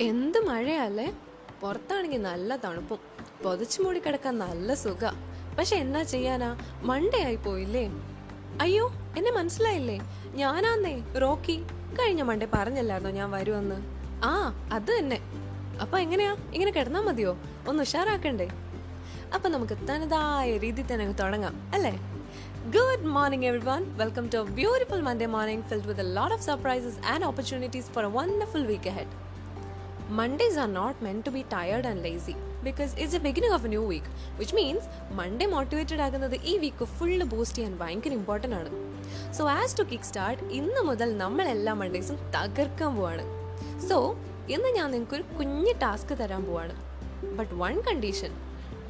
മഴയല്ലേ? പുറത്താണെങ്കിൽ നല്ല തണുപ്പും. പൊതച്ചു മൂടി കിടക്കാൻ നല്ല സുഖ. പക്ഷെ എന്നാ ചെയ്യാനാ? മണ്ടേ ആയി പോയില്ലേ? അയ്യോ എന്നെ മനസ്സിലായില്ലേ? ഞാനാന്നേ റോക്കി കഴിഞ്ഞ മണ്ടേ പറഞ്ഞല്ലായിരുന്നോ ഞാൻ വരുമെന്ന്? ആ അത് തന്നെ. അപ്പൊ എങ്ങനെയാ? ഇങ്ങനെ കിടന്നാ മതിയോ? ഒന്ന് ഉഷാറാക്കണ്ടേ? അപ്പൊ നമുക്ക് തനതായ രീതി തന്നെ തുടങ്ങാം അല്ലേ? Good morning everyone welcome to beautiful Monday morning filled with lot of surprises and opportunities for a wonderful week ahead Mondays are not meant to be tired and lazy because it's the beginning of a new week, which means Monday motivated ആകുന്നത് ഈ week full boost ചെയ്യാൻ ഭയങ്കര important ആണ്. So as to kick start ഇന്ന് മുതൽ നമ്മൾ എല്ലാ മൺഡേസും തകർക്കാൻ പോവാണ്. സോ ഇന്ന് ഞാൻ നിങ്ങൾക്ക് ഒരു കുഞ്ഞ് ടാസ്ക് തരാൻ പോവാണ്. ബട്ട് വൺ കണ്ടീഷൻ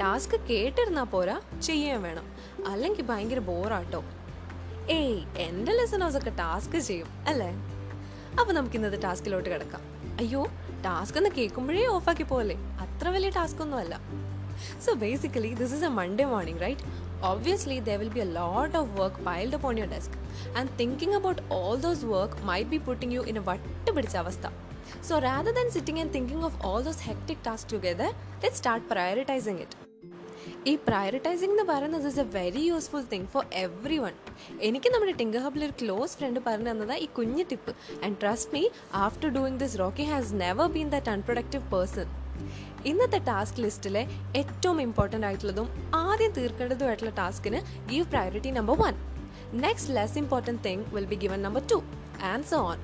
ടാസ്ക് കേട്ടിരുന്നാൽ പോരാ ചെയ്യാൻ വേണം. അല്ലെങ്കിൽ ഭയങ്കര ബോറാട്ടോ ഏയ് എന്റെ ലെസണേഴ്സ് ഒക്കെ ടാസ്ക് ചെയ്യും അല്ലേ? അപ്പോൾ നമുക്ക് ഇന്നത്തെ ടാസ്കിലോട്ട് കിടക്കാം. അയ്യോ ടാസ്ക് എന്ന് കേൾക്കുമ്പോഴേ ഓഫാക്കി പോലെ അത്ര വലിയ ടാസ്ക് ഒന്നും അല്ല so basically this is a Monday morning right obviously there will be a lot of work piled upon your desk and thinking about all those work might be putting you in a vattu അവസ്ഥ so rather than sitting and thinking of all those hectic tasks together let's start prioritizing it ഈ prioritising എന്ന് പറയുന്നത് is a very useful thing for everyone എനിക്ക് നമ്മുടെ tinker ഹബിൽ ഒരു close friend പറഞ്ഞു തന്നത് ഈ കുഞ്ഞു tip and trust me after doing this Rocky has never been that unproductive person ഇന്നത്തെ ടാസ്ക് ലിസ്റ്റിലെ ഏറ്റവും ഇമ്പോർട്ടന്റ് ആയിട്ടുള്ളതും ആദ്യം തീർക്കേണ്ടതുമായിട്ടുള്ള ടാസ്കിന് give priority number one next less important thing will be given number two and so on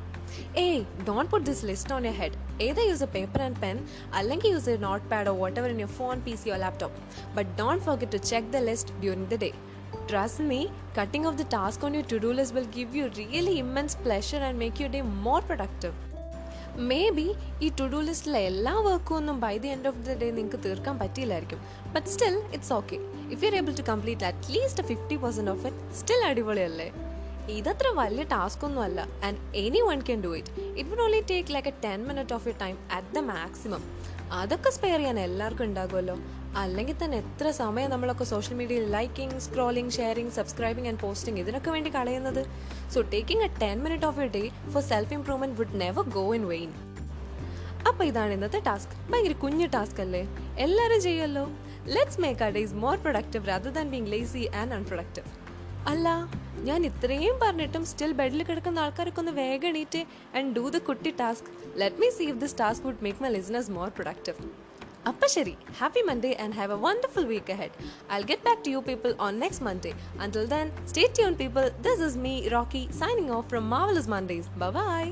hey don't put this list on your head either use a paper and pen അല്ലെങ്കിൽ use a notepad or whatever in your phone pc or laptop but don't forget to check the list during the day trust me cutting off the task on your to-do list will give you really immense pleasure and make your day more productive maybe ഈ to do ലിസ്റ്റിലെ എല്ലാ വർക്കും ഒന്നും by the end of the day നിങ്ങൾക്ക് തീർക്കാൻ പറ്റിയില്ലായിരിക്കും but still it's okay if you are able to complete at least fifty percent of it still അടിപൊളിയല്ലേ ഇതത്ര വലിയ ടാസ്ക് ഒന്നും അല്ല and anyone can do it it would only take like a ten minute of you time at the maximum അതൊക്കെ spare ചെയ്യാൻ എല്ലാവർക്കും ഉണ്ടാകുമല്ലോ. അല്ലെങ്കിൽ തന്നെ എത്ര സമയം നമ്മളൊക്കെ സോഷ്യൽ മീഡിയയിൽ liking scrolling sharing subscribing and posting ഇതിനൊക്കെ വേണ്ടി കളയുന്നത്? So taking a ten minute of you day for self improvement would never go in vain അപ്പോൾ ഇതാണ് ഇന്നത്തെ ടാസ്ക് ഭയങ്കര കുഞ്ഞു ടാസ്ക് അല്ലേ? എല്ലാവരും ചെയ്യുമല്ലോ? Let's make our days more productive rather than being lazy and unproductive അല്ല ഞാൻ ഇത്രയും പറഞ്ഞിട്ടും സ്റ്റിൽ ബെഡിൽ കിടക്കുന്ന ആൾക്കാരൊക്കെ ഒന്ന് വേഗം എണീറ്റ് ആൻഡ് ഡൂ ദ കുട്ടി task let me see if this task would make my listeners more productive അപ്പൊ ശരി happy Monday and have a wonderful week ahead I get back to you people on next Monday until then stay tuned people this is me Rocky signing off from marvellous Mondays bye